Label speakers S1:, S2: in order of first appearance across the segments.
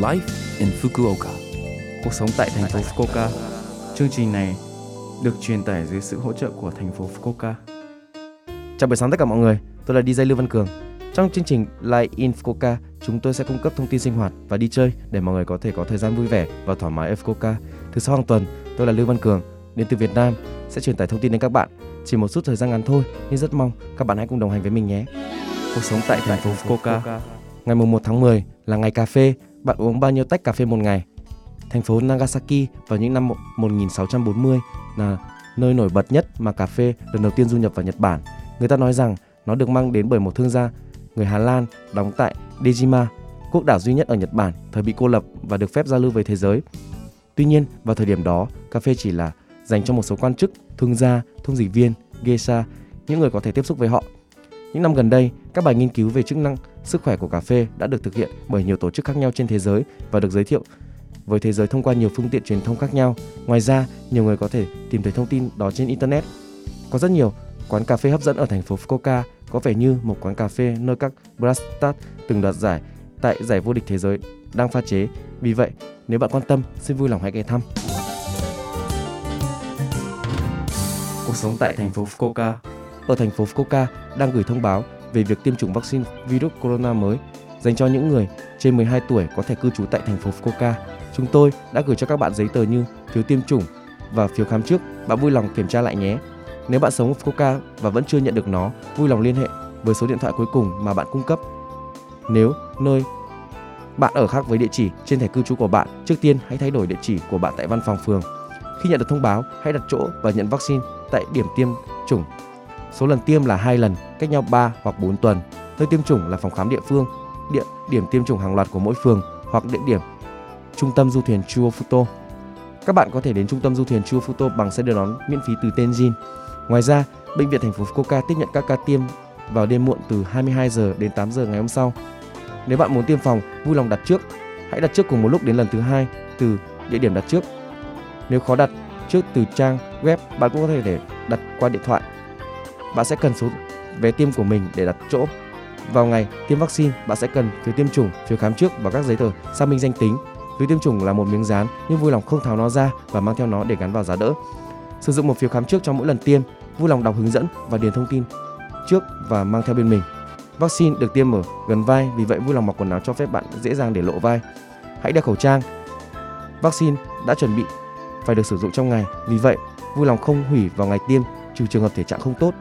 S1: Life in Fukuoka.
S2: Cuộc sống tại thành phố Fukuoka. Chương trình này được truyền tải dưới sự hỗ trợ của thành phố Fukuoka. Chào buổi sáng tất cả mọi người, tôi là DJ Lưu Văn Cường. Trong chương trình Live in Fukuoka, chúng tôi sẽ cung cấp thông tin sinh hoạt và đi chơi để mọi người có thể có thời gian vui vẻ và thoải mái ở Fukuoka. Thứ sáu hàng tuần, tôi là Lưu Văn Cường, đến từ Việt Nam, sẽ truyền tải thông tin đến các bạn. Chỉ một chút thời gian ngắn thôi, nhưng rất mong các bạn hãy cùng đồng hành với mình nhé. Cuộc sống tại thành phố Fukuoka. Ngày 1 tháng 10 là ngày cà phê, bạn uống bao nhiêu tách cà phê một ngày? Thành phố Nagasaki vào những năm 1640 là nơi nổi bật nhất mà cà phê lần đầu tiên du nhập vào Nhật Bản. Người ta nói rằng nó được mang đến bởi một thương gia người Hà Lan đóng tại Dejima, quốc đảo duy nhất ở Nhật Bản, thời bị cô lập và được phép giao lưu với thế giới. Tuy nhiên, vào thời điểm đó, cà phê chỉ là dành cho một số quan chức, thương gia, thông dịch viên, geisha, những người có thể tiếp xúc với họ. Những năm gần đây, các bài nghiên cứu về chức năng sức khỏe của cà phê đã được thực hiện bởi nhiều tổ chức khác nhau trên thế giới và được giới thiệu với thế giới thông qua nhiều phương tiện truyền thông khác nhau. Ngoài ra, nhiều người có thể tìm thấy thông tin đó trên internet. Có rất nhiều quán cà phê hấp dẫn ở thành phố Fukuoka có vẻ như một quán cà phê nơi các Brastat từng đoạt giải tại giải vô địch thế giới đang pha chế. Vì vậy, nếu bạn quan tâm, xin vui lòng hãy ghé thăm. Cuộc sống tại thành phố Fukuoka Ở thành phố Fukuoka đang gửi thông báo về việc tiêm chủng vaccine virus corona mới dành cho những người trên 12 tuổi có thể cư trú tại thành phố Fukuoka. Chúng tôi đã gửi cho các bạn giấy tờ như phiếu tiêm chủng và phiếu khám trước. Bạn vui lòng kiểm tra lại nhé. Nếu bạn sống ở Fukuoka và vẫn chưa nhận được nó, vui lòng liên hệ với số điện thoại cuối cùng mà bạn cung cấp. Nếu nơi bạn ở khác với địa chỉ trên thẻ cư trú của bạn, trước tiên hãy thay đổi địa chỉ của bạn tại văn phòng phường. Khi nhận được thông báo, hãy đặt chỗ và nhận vaccine tại điểm tiêm chủng. Số lần tiêm là hai lần, cách nhau 3 hoặc 4 tuần. Nơi tiêm chủng là phòng khám địa phương, địa điểm tiêm chủng hàng loạt của mỗi phường hoặc địa điểm trung tâm du thuyền Chuo Futo. Các bạn có thể đến trung tâm du thuyền Chuo Futo bằng xe đưa đón miễn phí từ Tenjin. Ngoài ra, bệnh viện thành phố Fukuoka tiếp nhận các ca tiêm vào đêm muộn từ 22 giờ đến 8 giờ ngày hôm sau. Nếu bạn muốn tiêm phòng, vui lòng đặt trước. Hãy đặt trước cùng một lúc đến lần thứ hai từ địa điểm đặt trước. Nếu khó đặt trước từ trang web, bạn cũng có thể để đặt qua điện thoại. Bạn sẽ cần số vé tiêm của mình để đặt chỗ. Vào ngày tiêm vaccine, bạn sẽ cần phiếu tiêm chủng, phiếu khám trước và các giấy tờ xác minh danh tính. Phiếu tiêm chủng là một miếng dán nhưng vui lòng không tháo nó ra và mang theo nó để gắn vào giá đỡ. Sử dụng một phiếu khám trước cho mỗi lần tiêm, vui lòng đọc hướng dẫn và điền thông tin trước và mang theo bên mình. Vaccine được tiêm ở gần vai, vì vậy vui lòng mặc quần áo cho phép bạn dễ dàng để lộ vai. Hãy đeo khẩu trang. Vaccine đã chuẩn bị phải được sử dụng trong ngày, vì vậy vui lòng không hủy vào ngày tiêm trừ trường hợp thể trạng không tốt.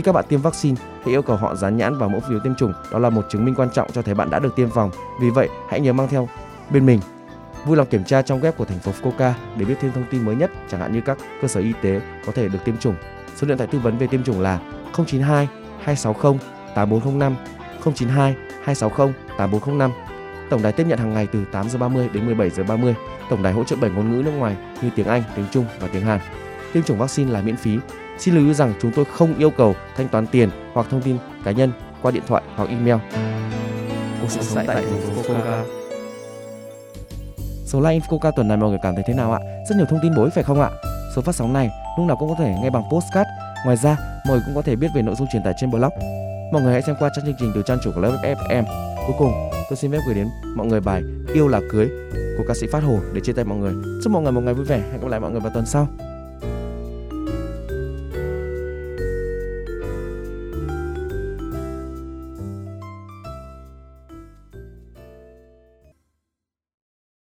S2: Khi các bạn tiêm vaccine, hãy yêu cầu họ dán nhãn vào mẫu phiếu tiêm chủng, đó là một chứng minh quan trọng cho thấy bạn đã được tiêm phòng. Vì vậy, hãy nhớ mang theo bên mình. Vui lòng kiểm tra trong web của thành phố Fukuoka để biết thêm thông tin mới nhất, chẳng hạn như các cơ sở y tế có thể được tiêm chủng. Số điện thoại tư vấn về tiêm chủng là 092 260 8405 092 260 8405. Tổng đài tiếp nhận hàng ngày từ 8 giờ 30 đến 17 giờ 30. Tổng đài hỗ trợ 7 ngôn ngữ nước ngoài như tiếng Anh, tiếng Trung và tiếng Hàn. Tiêm chủng vaccine là miễn phí. Xin lưu ý rằng chúng tôi không yêu cầu thanh toán tiền hoặc thông tin cá nhân qua điện thoại hoặc email. Cuộc sống tại thành phố Fukuoka. Số like Infoca tuần này mọi người cảm thấy thế nào ạ? Rất nhiều thông tin bổ ích phải không ạ? Số phát sóng này lúc nào cũng có thể nghe bằng postcard. Ngoài ra, mọi người cũng có thể biết về nội dung truyền tải trên blog. Mọi người hãy xem qua trang chương trình từ trang chủ của lớp FM. Cuối cùng, tôi xin phép gửi đến mọi người bài Yêu là cưới của ca sĩ Phát Hồ để chia tay mọi người. Chúc mọi người một ngày vui vẻ. Hẹn gặp lại mọi người vào tuần sau.